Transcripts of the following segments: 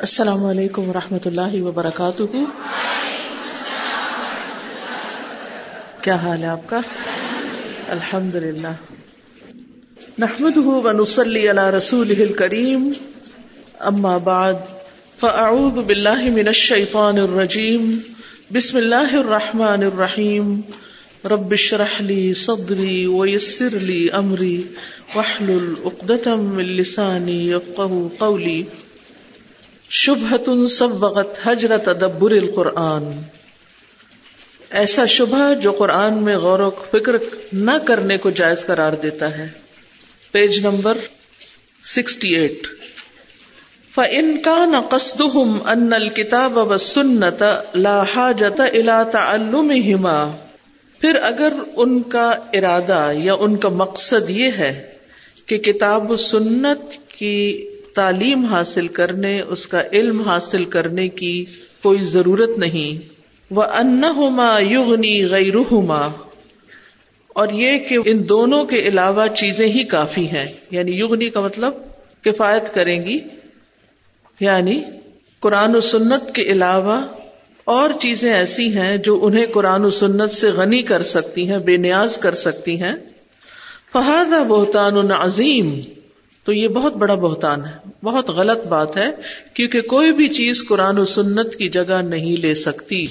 السلام علیکم و رحمۃ اللہ وبرکاتہ۔ کیا حال ہے آپ کا؟ الحمد للہ نحمد ونسلی علی رسول کریم اما بعد، فاعوذ باللہ من الشیطان الرجیم۔ بسم اللہ الرحمن الرحیم۔ رب اشرح لی صدری ویسر لی امری۔ واحلل عقدۃ من لسانی یفقهوا قولی شبہت سبغت حجرت ادبر القرآن۔ ایسا شبہ جو قرآن میں غور و فکر نہ کرنے کو جائز قرار دیتا ہے۔ Page number sixty eight. فن کا نہ قصدہم ان الکتاب و سنت لا حاجت الى تعلمہما پھر اگر ان کا ارادہ یا ان کا مقصد یہ ہے کہ کتاب و سنت کی تعلیم حاصل کرنے، اس کا علم حاصل کرنے کی کوئی ضرورت نہیں۔ وہ انہما یغنی غیرہما اور یہ کہ ان دونوں کے علاوہ چیزیں ہی کافی ہیں۔ یعنی یغنی کا مطلب کفایت کریں گی۔ یعنی قرآن و سنت کے علاوہ اور چیزیں ایسی ہیں جو انہیں قرآن و سنت سے غنی کر سکتی ہیں، بے نیاز کر سکتی ہیں۔ فہذا بہتان عظیم تو یہ بہت بڑا بہتان ہے، بہت غلط بات ہے، کیونکہ کوئی بھی چیز قرآن و سنت کی جگہ نہیں لے سکتی۔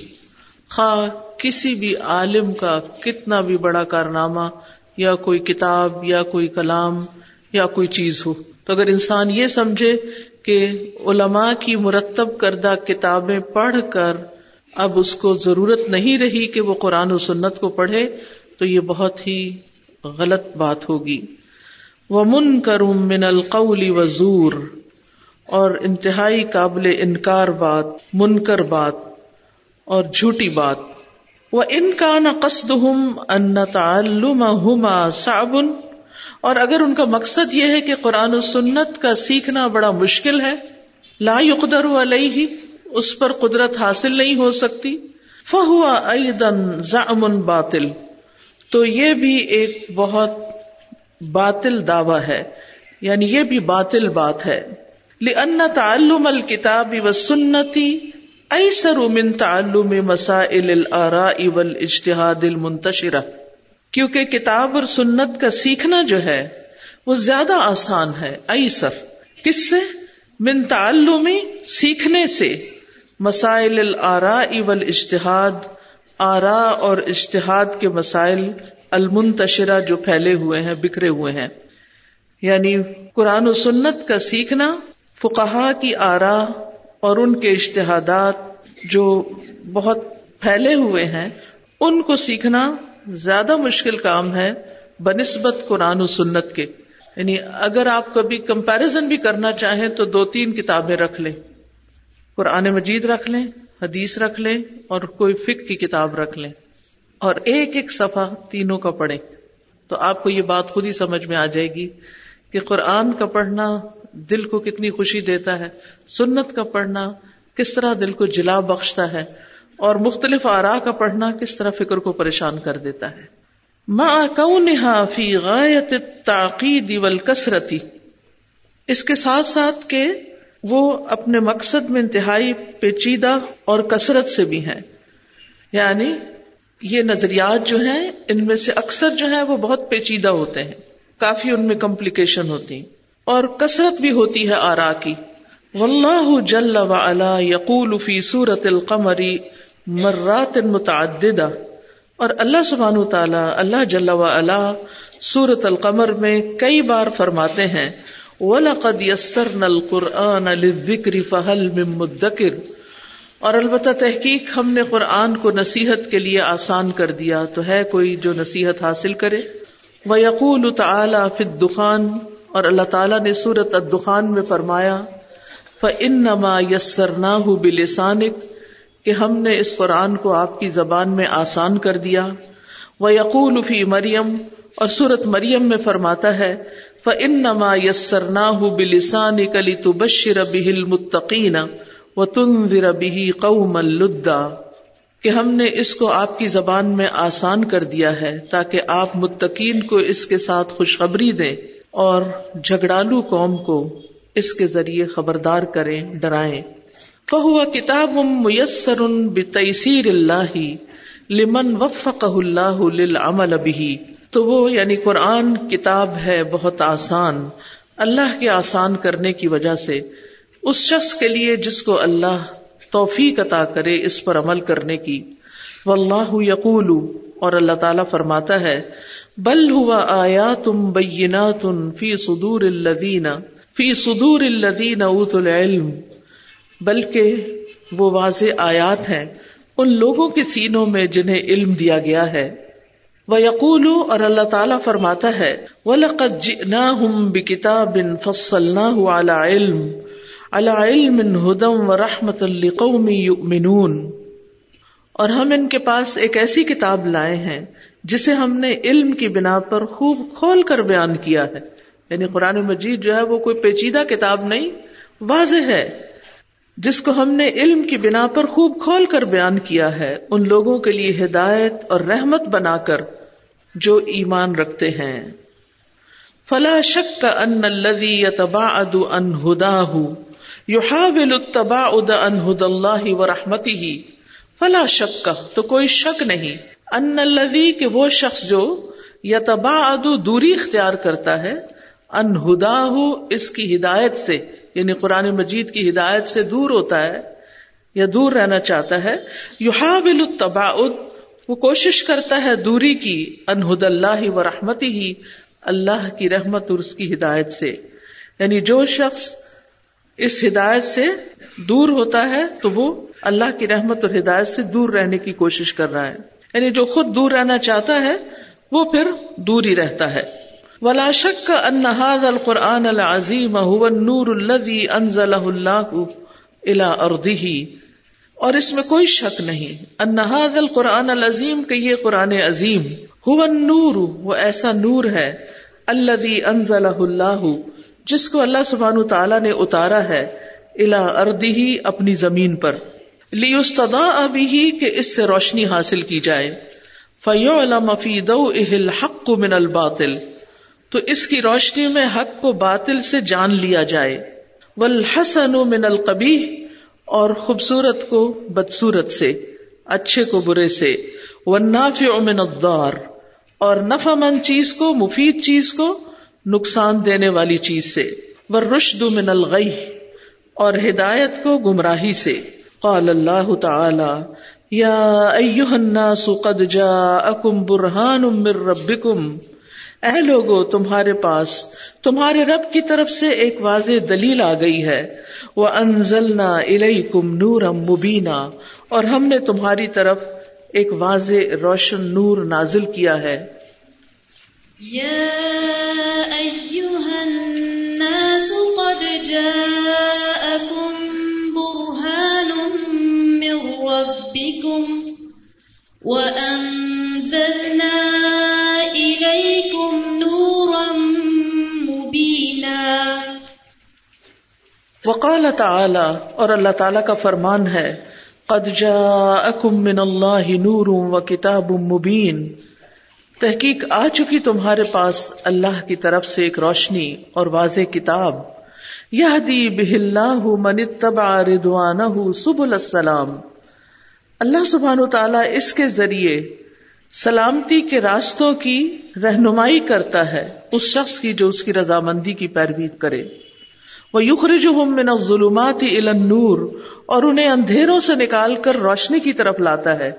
خواہ کسی بھی عالم کا کتنا بھی بڑا کارنامہ یا کوئی کتاب یا کوئی کلام یا کوئی چیز ہو۔ تو اگر انسان یہ سمجھے کہ علماء کی مرتب کردہ کتابیں پڑھ کر اب اس کو ضرورت نہیں رہی کہ وہ قرآن و سنت کو پڑھے، تو یہ بہت ہی غلط بات ہوگی۔ وہ من کرم من القلی و زور اور انتہائی قابل انکار بات، منکر بات، اور جھوٹی بات۔ وہ ان کا نہ قصد ہم ان تعلم ہما صابن اور اگر ان کا مقصد یہ ہے کہ قرآن و سنت کا سیکھنا بڑا مشکل ہے، لا يقدر علیہ ہی اس پر قدرت حاصل نہیں ہو سکتی۔ فہوا ایدن زعم باطل، تو یہ بھی ایک بہت باطل دعوی ہے یعنی یہ بھی باطل بات ہے۔ لأن تعلم الكتاب والسنتی ایسر من تعلم مسائل الاراء والاجتہاد المنتشرہ کیونکہ کتاب اور سنت کا سیکھنا جو ہے، وہ زیادہ آسان ہے ایسر کس سے؟ من تعلم سیکھنے سے۔ مسائل الاراء والاجتہاد آرا اور اجتہاد کے مسائل المنتشرہ جو پھیلے ہوئے ہیں، بکھرے ہوئے ہیں۔ یعنی قرآن و سنت کا سیکھنا، فقہا کی آرا اور ان کے اشتہادات جو بہت پھیلے ہوئے ہیں، ان کو سیکھنا زیادہ مشکل کام ہے بنسبت قرآن و سنت کے۔ یعنی اگر آپ کبھی کمپیرزن بھی کرنا چاہیں تو دو تین کتابیں رکھ لیں۔ قرآن مجید رکھ لیں، حدیث رکھ لیں اور کوئی فک کی کتاب رکھ لیں۔ اور ایک ایک صفحہ تینوں کا پڑھیں تو آپ کو یہ بات خود ہی سمجھ میں آ جائے گی کہ قرآن کا پڑھنا دل کو کتنی خوشی دیتا ہے، سنت کا پڑھنا کس طرح دل کو جلا بخشتا ہے، اور مختلف آرا کا پڑھنا کس طرح فکر کو پریشان کر دیتا ہے۔ ماں فی غایت تاقید کسرتی اس کے ساتھ ساتھ کے وہ اپنے مقصد میں انتہائی پیچیدہ اور کثرت سے بھی ہیں۔ یعنی یہ نظریات جو ہیں، ان میں سے اکثر جو ہے وہ بہت پیچیدہ ہوتے ہیں۔ کافی ان میں کمپلیکیشن ہوتی۔ ہیں اور کثرت بھی ہوتی ہے آرا کی۔ واللہ جل وعلا یقول فی سورت القمری مرات متعددہ اور اللہ سبحانہ تعالی اللہ جل وعلا سورت القمر میں کئی بار فرماتے ہیں، وَلَقَدْ يَسَّرْنَا الْقُرْآنَ لِلذِّكْرِ فَهَلْ مِن مُدَّكِرٍ۔ اور البتہ تحقیق ہم نے قرآن کو نصیحت کے لیے آسان کر دیا تو ہے کوئی جو نصیحت حاصل کرے۔ وہ یقول تعلی فت دخان اور اللہ تعالیٰ نے سورت الدخان میں فرمایا فن نما یسر نہ بلسانک کہ ہم نے اس قرآن کو آپ کی زبان میں آسان کر دیا۔ وہ یقول فی مریم اور سورت مریم میں فرماتا ہے فن نما یسر نہ بلسان کلی تو بشر بہل متقین وہ تم وربی قوم الدا کہ ہم نے اس کو آپ کی زبان میں آسان کر دیا ہے تاکہ آپ متقین کو اس کے ساتھ خوشخبری دیں اور جھگڑالو قوم کو اس کے ذریعے خبردار کریں، ڈرائیں۔ فہو کتاب میسر بتیسیر اللہ لمن وفقہ اللہ للعمل به تو وہ یعنی قرآن، کتاب ہے بہت آسان، اللہ کے آسان کرنے کی وجہ سے۔ اس شخص کے لیے جس کو اللہ توفیق عطا کرے، اس پر عمل کرنے کی۔ واللہ یقول، اور اللہ تعالی فرماتا ہے، بل ہوا آیا تم بینا تم فی صدور الذین، فی صدور الذین اوت العلم، بلکہ وہ واضح آیات ہیں ان لوگوں کے سینوں میں جنہیں علم دیا گیا ہے۔ وہ یقول اور اللہ تعالیٰ فرماتا ہے، وَلَقَدْ جِئْنَاهُمْ بِكِتَابٍ فَصَّلْنَاهُ عَلَى عِلْمٍ عَلَى عِلْمٍ هُدًى وَرَحْمَةً لِقَوْمٍ اور ہم ان کے پاس ایک ایسی کتاب لائے ہیں جسے ہم نے علم کی بنا پر خوب کھول کر بیان کیا ہے۔ یعنی قرآن مجید جو ہے وہ کوئی پیچیدہ کتاب نہیں، واضح ہے۔ جس کو ہم نے علم کی بنا پر خوب کھول کر بیان کیا ہے، ان لوگوں کے لیے ہدایت اور رحمت بنا کر جو ایمان رکھتے ہیں۔ فلا شک کا ان الذي يتباعد عن هداه۔ يحاول التباعد عن هدى الله ورحمته فلا شک، تو کوئی شک نہیں۔ ان الذي کہ وہ شخص جو يتباعد دوری اختیار کرتا ہے، ان هداه اس کی ہدایت سے یعنی قرآن مجید کی ہدایت سے دور ہوتا ہے، یا دور رہنا چاہتا ہے يحاول التباعد، وہ کوشش کرتا ہے دوری کی انہد اللہ و رحمتی ہی اللہ کی رحمت اور اس کی ہدایت سے۔ یعنی جو شخص اس ہدایت سے دور ہوتا ہے تو وہ اللہ کی رحمت اور ہدایت سے دور رہنے کی کوشش کر رہا ہے۔ یعنی جو خود دور رہنا چاہتا ہے، وہ پھر دور ہی رہتا ہے۔ ولا شک کا انہاد القرآن العظیم نور الدی انزل اللہ الا اردی اور اس میں کوئی شک نہیں۔ انہاد القرآن العظیم کہ یہ قرآن عظیم۔ ہو نور وہ ایسا نور ہے اللہ انزل اللہ جس کو اللہ سبحان تعالیٰ نے اتارا ہے الا اردی ہی اپنی زمین پر۔ لیستدا ابھی ہی کہ اس سے روشنی حاصل کی جائے۔ فیو علم فی اہل حق من الباطل۔ تو اس کی روشنی میں حق کو باطل سے جان لیا جائے۔ والحسن من القبی اور خوبصورت کو بدسورت سے، اچھے کو برے سے۔ من الدار اور نفع مند چیز کو، مفید چیز کو نقصان دینے والی چیز سے۔ رشد من الغی اور ہدایت کو گمراہی سے۔ قال اللہ تعالی یا ایوہ الناس قد جاءکم برہان من ربکم اے لوگو، تمہارے پاس، تمہارے رب کی طرف سے ایک واضح دلیل آ گئی ہے۔ وہ انزلنا الیکم نورم مبینہ اور ہم نے تمہاری طرف ایک واضح روشن نور نازل کیا ہے۔ قد جاءكم برهان من ربكم وأنزلنا إليكم نورا مبينا. وقال تعالی، اور اللہ تعالی کا فرمان ہے، قد جاءکم من اللہ نور و کتاب مبین۔ تحقیق آ چکی تمہارے پاس اللہ کی طرف سے ایک روشنی اور واضح کتاب۔ یہدی بہ اللہ من اتبع رضوانہ سبل السلام۔ اللہ سبحان تعالیٰ اس کے ذریعے سلامتی کے راستوں کی رہنمائی کرتا ہے اس شخص کی جو اس کی رضامندی کی پیروی کرے۔ وہ یخرج من الظلمات الى النور اور انہیں اندھیروں سے نکال کر روشنی کی طرف لاتا ہے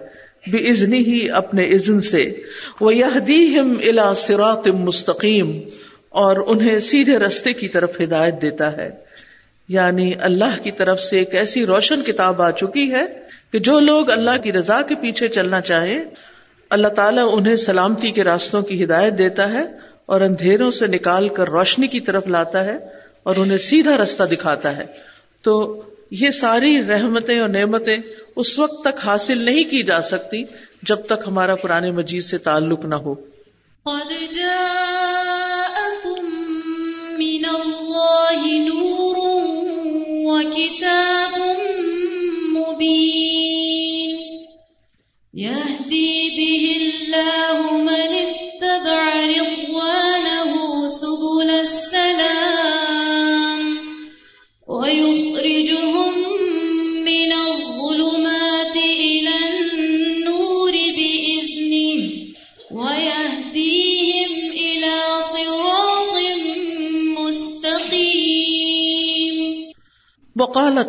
بے ہی اپنے اذن سے۔ وہ یہدیہم الى صراط مستقیم۔ اور انہیں سیدھے رستے کی طرف ہدایت دیتا ہے۔ یعنی اللہ کی طرف سے ایک ایسی روشن کتاب آ چکی ہے کہ جو لوگ اللہ کی رضا کے پیچھے چلنا چاہے اللہ تعالیٰ انہیں سلامتی کے راستوں کی ہدایت دیتا ہے اور اندھیروں سے نکال کر روشنی کی طرف لاتا ہے اور انہیں سیدھا رستہ دکھاتا ہے۔ تو یہ ساری رحمتیں اور نعمتیں اس وقت تک حاصل نہیں کی جا سکتی جب تک ہمارا قرآن مجید سے تعلق نہ ہو۔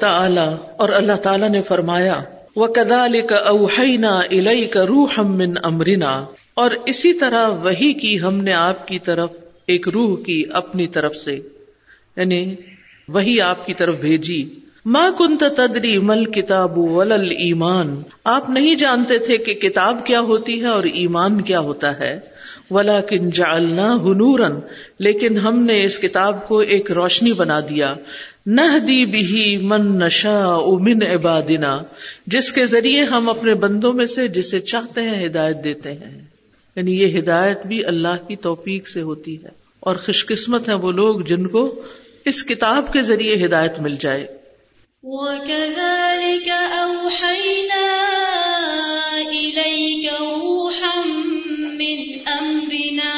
تعالی اور اللہ تعالی نے فرمایا وہ کدال کا اوہینا الئی کا روح من امرنا اور اسی طرح وہی کی ہم نے آپ کی طرف ایک روح کی اپنی طرف سے یعنی وہی آپ کی طرف بھیجی۔ ماں کنت تدری مل کتاب ولل ایمان آپ نہیں جانتے تھے کہ کتاب کیا ہوتی ہے اور ایمان کیا ہوتا ہے۔ ولا کن جالنا ہنورن لیکن ہم نے اس کتاب کو ایک روشنی بنا دیا۔ نہ دی بھی من نشا من عبادنا، جس کے ذریعے ہم اپنے بندوں میں سے جسے چاہتے ہیں ہدایت دیتے ہیں۔ یعنی یہ ہدایت بھی اللہ کی توفیق سے ہوتی ہے۔ اور خوش قسمت ہے وہ لوگ جن کو اس کتاب کے ذریعے ہدایت مل جائے۔ وَكَذَلِكَ أَوْحَيْنَا إِلَيْكَ رُوحًا مِّنْ أَمْرِنَا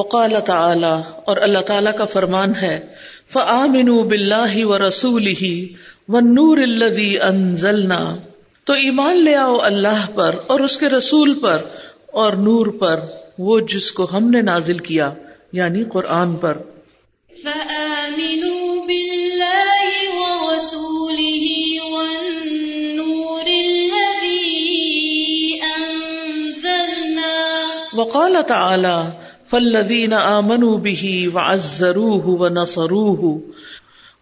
وقال تعالی اور اللہ تعالی کا فرمان ہے فآمنوا باللہ و رسول ہی و نور الذی انزلنا۔ تو ایمان لے آؤ اللہ پر اور اس کے رسول پر اور نور پر وہ جس کو ہم نے نازل کیا یعنی قرآن پر۔ فآمنوا بالله ورسوله والنور الذي أنزلنا وقال تعالی فالذین آمنوا به وعزروه ونصروه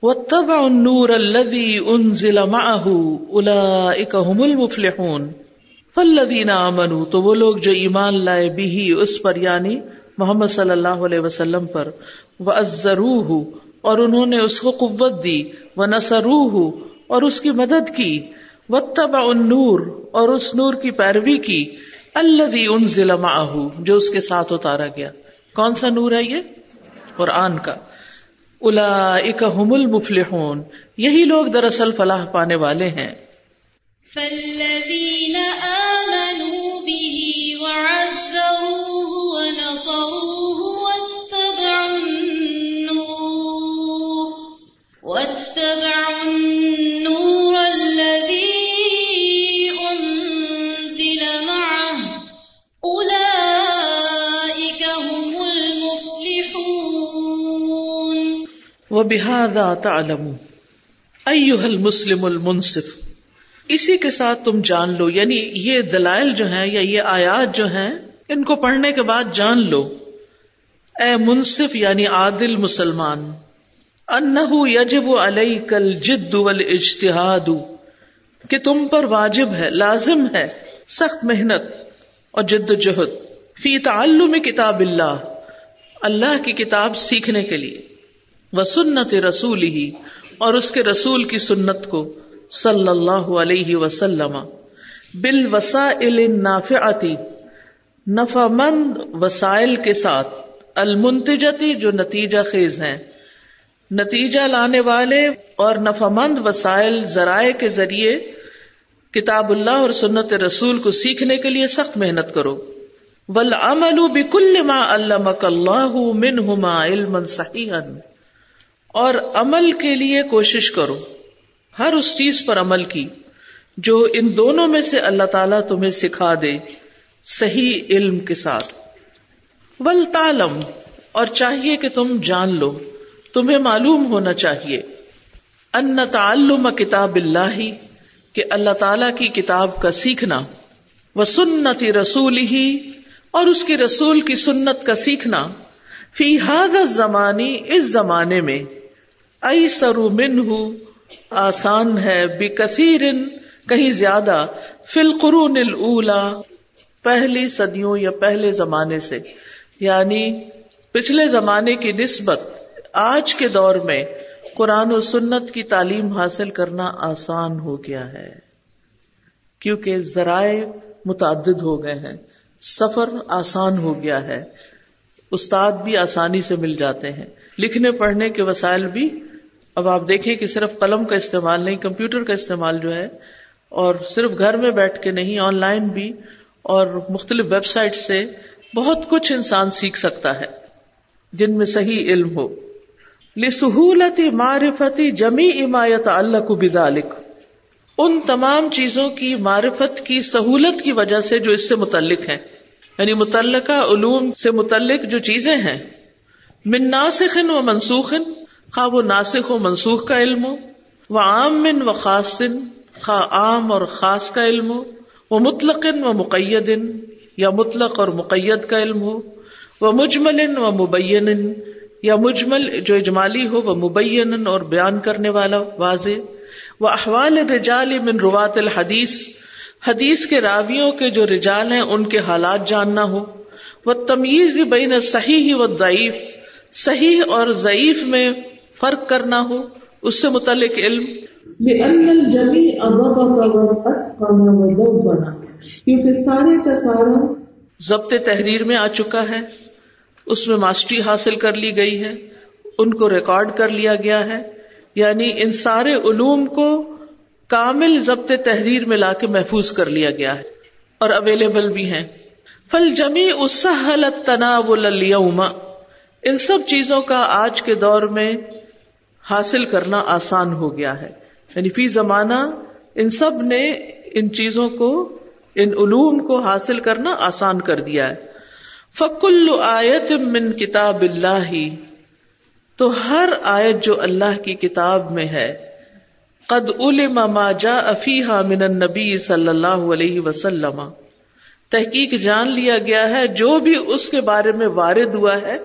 واتبعوا النور الذي انزل معه اولئك هم المفلحون فالذین آمنوا تو وہ لوگ جو ایمان لائے بھی اس پر یعنی محمد صلی اللہ علیہ وسلم پر وعزروه اور انہوں نے اس کو قوت دی ونصروه اور اس کی مدد کی واتبعوا النور اور اس نور کی پیروی کی اللہ ان معه، جو اس کے ساتھ اتارا گیا۔ کون سا نور ہے یہ؟ قرآن کا۔ الا هم المفلحون، یہی لوگ دراصل فلاح پانے والے ہیں۔ فالذین آمنوا بحادا تعلم ایوہ المسلم المنصف. اسی کے ساتھ تم جان لو یعنی یہ دلائل جو ہیں یا یہ آیات جو ہیں، ان کو پڑھنے کے بعد جان لو. اے منصف یعنی عادل مسلمان، انہو یجب علیک الجد والاجتہاد، کہ تم پر واجب ہے، لازم ہے، سخت محنت اور جد و جہد. فی تعلم کتاب اللہ اللہ کی کتاب سیکھنے کے لیے. وہ سنت رسول ہی اور اس کے رسول کی سنت کو صلی اللہ علیہ وسلم۔ بال وسائل نافعتی نفع مند وسائل کے ساتھ۔ المنتجتی جو نتیجہ خیز ہیں۔ نتیجہ لانے والے اور نفع مند وسائل ذرائع کے ذریعے کتاب اللہ اور سنت رسول کو سیکھنے کے لیے سخت محنت کرو۔ والعمل بكل ما علمك الله منهما علما صحيحا اور عمل کے لیے کوشش کرو۔ ہر اس چیز پر عمل کی جو ان دونوں میں سے اللہ تعالیٰ تمہیں سکھا دے صحیح علم کے ساتھ۔ ول تعلم اور چاہیے کہ تم جان لو، تمہیں معلوم ہونا چاہیے۔ ان تعلم کتاب اللہ کہ اللہ تعالی کی کتاب کا سیکھنا۔ وہ سنت رسول ہی اور اس کی رسول کی سنت کا سیکھنا۔ فی حاض زمانی اس زمانے میں ائی سرو من آسان ہے بے کثیر کہیں زیادہ فل الا پہلی صدیوں یا پہلے زمانے سے۔ یعنی پچھلے زمانے کی نسبت آج کے دور میں قرآن و سنت کی تعلیم حاصل کرنا آسان ہو گیا ہے۔ کیونکہ ذرائع متعدد ہو گئے ہیں، سفر آسان ہو گیا ہے، استاد بھی آسانی سے مل جاتے ہیں، لکھنے پڑھنے کے وسائل بھی اب آپ دیکھیں کہ صرف قلم کا استعمال نہیں، کمپیوٹر کا استعمال جو ہے، اور صرف گھر میں بیٹھ کے نہیں، آن لائن بھی، اور مختلف ویب سائٹ سے بہت کچھ انسان سیکھ سکتا ہے، جن میں صحیح علم ہو۔ لسہولتی معرفتی جمی امایت اللہ کو بدالک ان تمام چیزوں کی معرفت کی سہولت کی وجہ سے جو اس سے متعلق ہیں۔ یعنی متعلقہ علوم سے متعلق جو چیزیں ہیں۔ من ناسخ و منسوخ خواہ وہ ناسخ و منسوخ کا علم ہو، وہ عام من و خاص خواہ عام اور خاص کا علم ہو، وہ مطلق و مقید یا مطلق اور مقید کا علم ہو، وہ مجمل و مبین یا مجمل جو اجمالی ہو، وہ مبین اور بیان کرنے والا، واضح۔ وہ احوال رجال من روات الحدیث، حدیث کے راویوں کے جو رجال ہیں، ان کے حالات جاننا ہو۔ وہ تمیز بین صحیح و ضعیف صحیح اور ضعیف میں فرق کرنا ہو اس سے متعلق علم۔ کیونکہ سارے کا سارا ضبط تحریر میں آ چکا ہے۔ اس میں ماسٹری حاصل کر لی گئی ہے۔ ان کو ریکارڈ کر لیا گیا ہے۔ یعنی ان سارے علوم کو کامل ضبط تحریر میں لا کے محفوظ کر لیا گیا ہے۔ اور اویلیبل بھی ہیں۔ فل جمی اسل تناول ان سب چیزوں کا آج کے دور میں حاصل کرنا آسان ہو گیا ہے۔ یعنی فی زمانہ ان سب نے ان چیزوں کو، ان علوم کو حاصل کرنا آسان کر دیا ہے۔ فکل آیت من کتاب اللہ، تو ہر آیت جو اللہ کی کتاب میں ہے، قد علم ما جاء فیہا من النبی صلی اللہ علیہ وسلم۔ تحقیق جان لیا گیا ہے، جو بھی اس کے بارے میں وارد ہوا ہے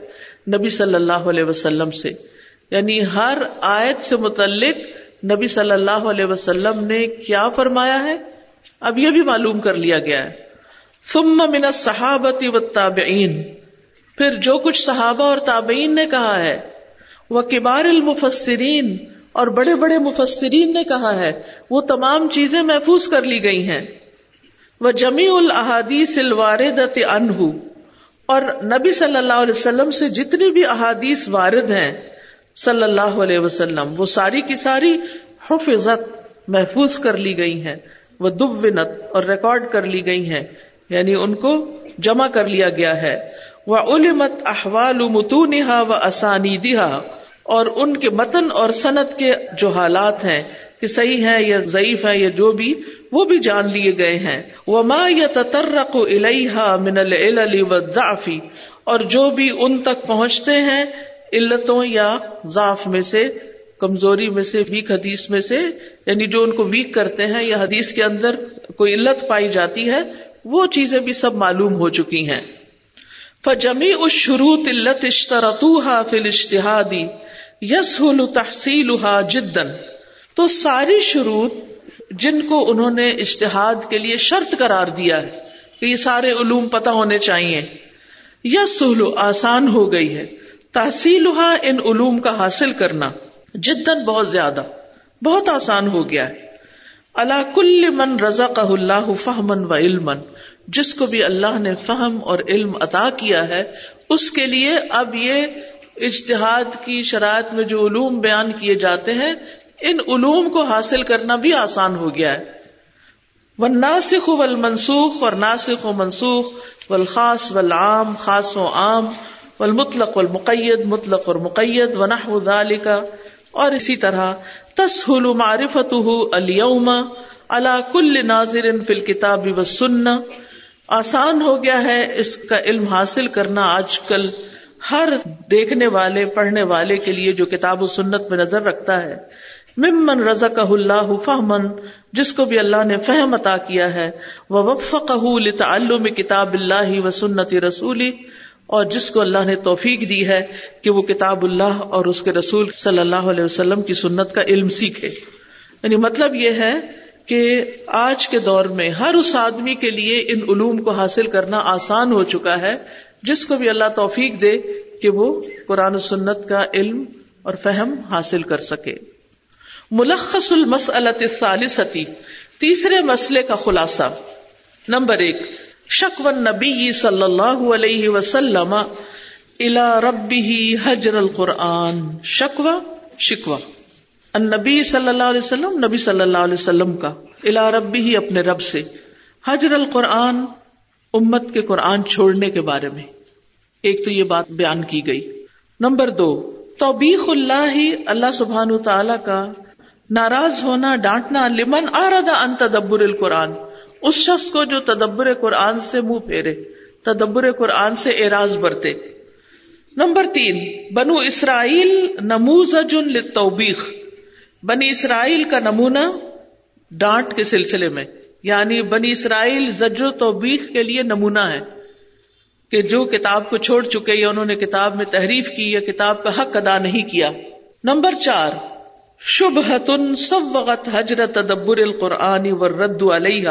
نبی صلی اللہ علیہ وسلم سے۔ یعنی ہر آیت سے متعلق نبی صلی اللہ علیہ وسلم نے کیا فرمایا ہے؟ اب یہ بھی معلوم کر لیا گیا ہے۔ ثم من الصحابت و تابعین پھر جو کچھ صحابہ اور تابعین نے کہا ہے، وہ کبار المفسرین اور بڑے بڑے مفسرین نے کہا ہے، وہ تمام چیزیں محفوظ کر لی گئی ہیں۔ وہ جمی الحادیث الوارد انہ اور نبی صلی اللہ علیہ وسلم سے جتنی بھی احادیث وارد ہیں صلی اللہ علیہ وسلم، وہ ساری کی ساری حفظت محفوظ کر لی گئی ہیں، وہ دبنت اور ریکارڈ کر لی گئی ہیں یعنی ان کو جمع کر لیا گیا ہے۔ وہ علمت احوال متونہا و اسانی اور ان کے متن اور صنعت کے جو حالات ہیں، کہ صحیح ہے یا ضعیف ہے یا جو بھی، وہ بھی جان لیے گئے ہیں۔ وہ ماں یا من العلل والضعف، اور جو بھی ان تک پہنچتے ہیں علتوں یا ضعف میں سے، کمزوری میں سے ویک حدیث میں سے یعنی جو ان کو ویک کرتے ہیں یا حدیث کے اندر کوئی علت پائی جاتی ہے، وہ چیزیں بھی سب معلوم ہو چکی ہیں۔ فجمی اس شروط علت اشترطوها فی الاشتہادی یس تحصیل جدن تو ساری شروط جن کو انہوں نے اشتہاد کے لیے شرط قرار دیا ہے، کہ یہ سارے علوم پتہ ہونے چاہیے یس آسان ہو گئی ہے۔ تحصیل ان علوم کا حاصل کرنا جدن بہت زیادہ، بہت آسان ہو گیا ہے۔ اللہ کل من رضا اللہ فہمن و علم جس کو بھی اللہ نے فہم اور علم عطا کیا ہے، اس کے لیے اب یہ اشتہاد کی شرائط میں جو علوم بیان کیے جاتے ہیں، ان علوم کو حاصل کرنا بھی آسان ہو گیا ہے۔ وہ ناسخ و منسوخ اور ناسخ و منسوخ و الخاص و العام خاص و عام و المطلق مطلق اور مقید و اور اسی طرح، تسہل معرفت اليوم اللہ کل ناظر فی الکتاب و سننا آسان ہو گیا ہے اس کا علم حاصل کرنا آج کل ہر دیکھنے والے، پڑھنے والے کے لیے جو کتاب و سنت میں نظر رکھتا ہے۔ ممن رضا اللہ فہمن جس کو بھی اللہ نے فہم عطا کیا ہے۔ وہ وف لتعلم کتاب اللہ و سنت رسولی اور جس کو اللہ نے توفیق دی ہے کہ وہ کتاب اللہ اور اس کے رسول صلی اللہ علیہ وسلم کی سنت کا علم سیکھے۔ یعنی مطلب یہ ہے کہ آج کے دور میں ہر اس آدمی کے لیے ان علوم کو حاصل کرنا آسان ہو چکا ہے، جس کو بھی اللہ توفیق دے کہ وہ قرآن و سنت کا علم اور فہم حاصل کر سکے۔ ملخص المسلط ثالثتی تیسرے مسئلے کا خلاصہ۔ نمبر ایک شکو نبی صلی اللہ علیہ وسلم الا ربی حجر القرآن. شکوا شکوا نبی صلی اللہ علیہ وسلم، نبی صلی اللہ علیہ وسلم کا. الا ربی ہی اپنے رب سے. حجر القرآن امت کے قرآن چھوڑنے کے بارے میں. ایک تو یہ بات بیان کی گئی. نمبر دو، توبیخ اللہ اللہ سبحان تعالی کا ناراض ہونا، ڈانٹنا، لمن آردا ان تدبر القرآن. اس شخص کو جو تدبر قرآن سے منہ پھیرے، تدبر قرآن سے اعراض برتے۔ نمبر تین، بنو اسرائیل نموزج للتوبیخ۔ بنی اسرائیل کا نمونہ ڈانٹ کے سلسلے میں یعنی بنی اسرائیل زجر و توبیخ کے لیے نمونہ ہے۔ کہ جو کتاب کو چھوڑ چکے یا انہوں نے کتاب میں تحریف کی یا کتاب کا حق ادا نہیں کیا۔ نمبر چار، شبہتن سب وقت حجرت تدبر القرآن و رد علیہ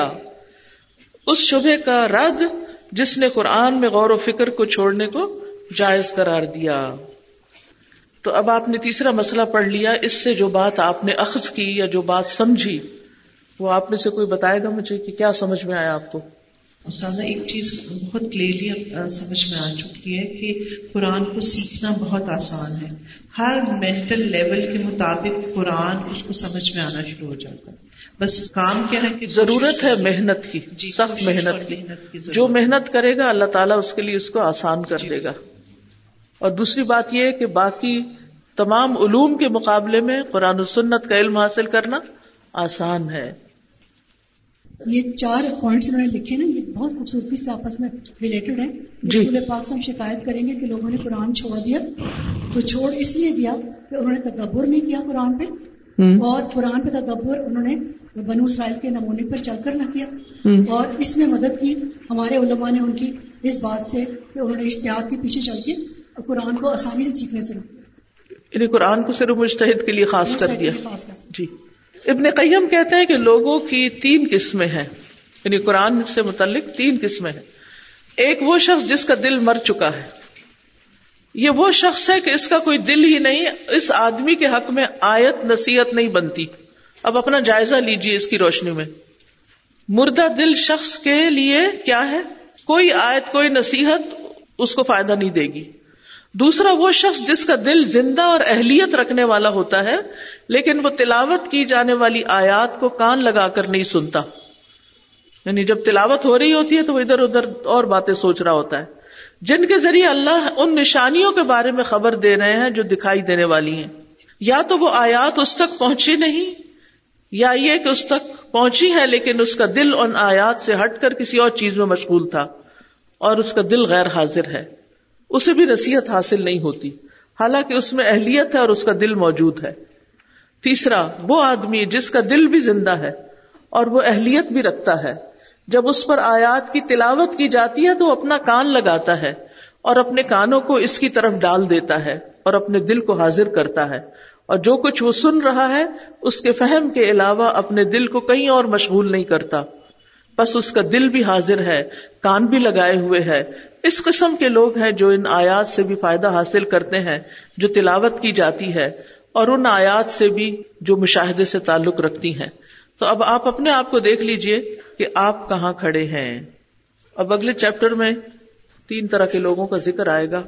اس شبہ کا رد جس نے قرآن میں غور و فکر کو چھوڑنے کو جائز قرار دیا۔ تو اب آپ نے تیسرا مسئلہ پڑھ لیا، اس سے جو بات آپ نے اخذ کی یا جو بات سمجھی، وہ آپ میں سے کوئی بتائے گا مجھے کہ کیا سمجھ میں آیا آپ کو؟ اساتذہ ایک چیز بہت کلیئرلی سمجھ میں آ چکی ہے کہ قرآن کو سیکھنا بہت آسان ہے۔ ہر مینٹل لیول کے مطابق قرآن اس کو سمجھ میں آنا شروع ہو جاتا ہے۔ بس کام کیا ہے کہ ضرورت ہے محنت کی جی سخت محنت کی۔ محنت کی جو محنت کرے گا اللہ تعالیٰ اس کے لیے اس کو آسان کر دے گا۔ اور دوسری بات یہ ہے کہ باقی تمام علوم کے مقابلے میں قرآن و سنت کا علم حاصل کرنا آسان ہے۔ یہ چار پوائنٹس انہوں نے لکھے نا یہ بہت خوبصورتی سے آپس میں ریلیٹڈ ہے جی۔ رسول پاک سے ہم شکایت کریں گے کہ لوگوں نے قرآن چھوڑ دیا۔ تو چھوڑ اس لیے دیا کہ انہوں نے تدبر نہیں کیا قرآن پہ۔ اور قرآن پہ تدبر انہوں نے بنو اسرائیل کے نمونے پر چل کر نہ کیا۔ اور اس میں مدد کی۔ ہمارے علماء نے ان کی اس بات سے کہ انہوں نے اشتہار کے پیچھے چل کے قرآن کو آسانی سے سیکھنے سے یعنی قرآن کو صرف مشتحد کے لیے خاص کر دیا۔ خاص کر۔ جی۔ ابن قیم کہتے ہیں کہ لوگوں کی تین قسمیں ہیں۔ یعنی قرآن سے متعلق تین قسمیں ہیں۔ ایک وہ شخص جس کا دل مر چکا ہے۔ یہ وہ شخص ہے کہ اس کا کوئی دل ہی نہیں، اس آدمی کے حق میں آیت، نصیحت نہیں بنتی۔ اب اپنا جائزہ لیجیے اس کی روشنی میں۔ مردہ دل شخص کے لیے کیا ہے؟ کوئی آیت، کوئی نصیحت اس کو فائدہ نہیں دے گی۔ دوسرا وہ شخص جس کا دل زندہ اور اہلیت رکھنے والا ہوتا ہے، لیکن وہ تلاوت کی جانے والی آیات کو کان لگا کر نہیں سنتا۔ یعنی جب تلاوت ہو رہی ہوتی ہے تو وہ ادھر ادھر اور باتیں سوچ رہا ہوتا ہے۔ جن کے ذریعے اللہ ان نشانیوں کے بارے میں خبر دے رہے ہیں جو دکھائی دینے والی ہیں۔ یا تو وہ آیات اس تک پہنچی نہیں، یا یہ کہ اس تک پہنچی ہے لیکن اس کا دل ان آیات سے ہٹ کر کسی اور چیز میں مشغول تھا اور اس کا دل غیر حاضر ہے۔ اسے بھی نصیحت حاصل نہیں ہوتی، حالانکہ اس میں اہلیت ہے اور اس کا دل موجود ہے۔ تیسرا، وہ آدمی جس کا دل بھی زندہ ہے اور وہ اہلیت بھی رکھتا ہے۔ جب اس پر آیات کی تلاوت کی جاتی ہے تو وہ اپنا کان لگاتا ہے اور اپنے کانوں کو اس کی طرف ڈال دیتا ہے اور اپنے دل کو حاضر کرتا ہے اور جو کچھ وہ سن رہا ہے، اس کے فہم کے علاوہ اپنے دل کو کہیں اور مشغول نہیں کرتا۔ بس اس کا دل بھی حاضر ہے، کان بھی لگائے ہوئے ہے۔ اس قسم کے لوگ ہیں جو ان آیات سے بھی فائدہ حاصل کرتے ہیں، جو تلاوت کی جاتی ہے اور ان آیات سے بھی جو مشاہدے سے تعلق رکھتی ہیں۔ تو اب آپ اپنے آپ کو دیکھ لیجیے کہ آپ کہاں کھڑے ہیں۔ اب اگلے چیپٹر میں تین طرح کے لوگوں کا ذکر آئے گا۔